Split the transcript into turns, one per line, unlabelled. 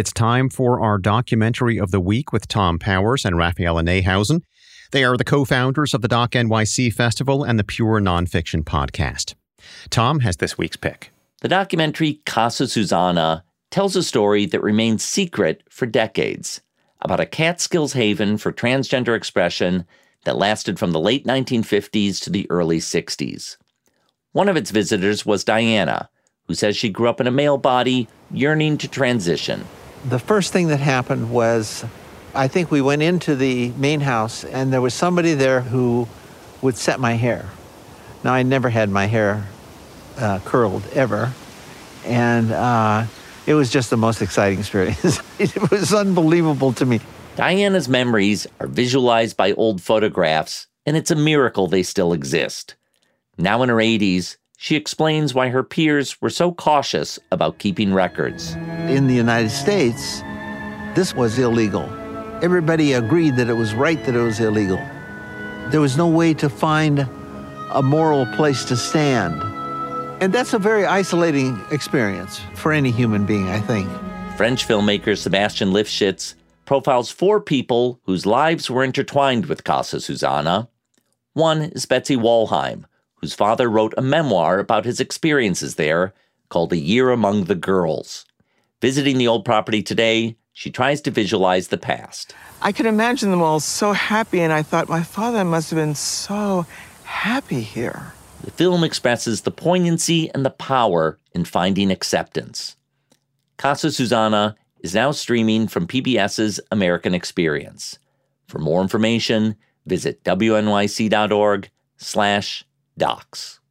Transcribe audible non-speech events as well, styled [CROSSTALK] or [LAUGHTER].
It's time for our documentary of the week with Tom Powers and Raphaela Neihausen. They are the co founders of the Doc NYC Festival and the Pure Nonfiction Podcast. Tom has this week's pick.
The documentary Casa Susanna tells a story that remains secret for decades about a Catskills haven for transgender expression that lasted from the late 1950s to the early 60s. One of its visitors was Diana, who says she grew up in a male body yearning to transition.
The first thing that happened was I think we went into the main house and there was somebody there who would set my hair. Now, I never had my hair uh, curled ever. And uh, it was just the most exciting experience. [LAUGHS] it was unbelievable to me.
Diana's memories are visualized by old photographs, and it's a miracle they still exist. Now in her 80s, she explains why her peers were so cautious about keeping records.
In the United States, this was illegal. Everybody agreed that it was right that it was illegal. There was no way to find a moral place to stand. And that's a very isolating experience for any human being, I think.
French filmmaker Sébastien Lifshitz profiles four people whose lives were intertwined with Casa Susanna. One is Betsy Wollheim, whose father wrote a memoir about his experiences there called A Year Among the Girls. Visiting the old property today, she tries to visualize the past.
I could imagine them all so happy, and I thought my father must have been so happy here.
The film expresses the poignancy and the power in finding acceptance. Casa Susanna is now streaming from PBS's American Experience. For more information, visit wnyc.org slash docs.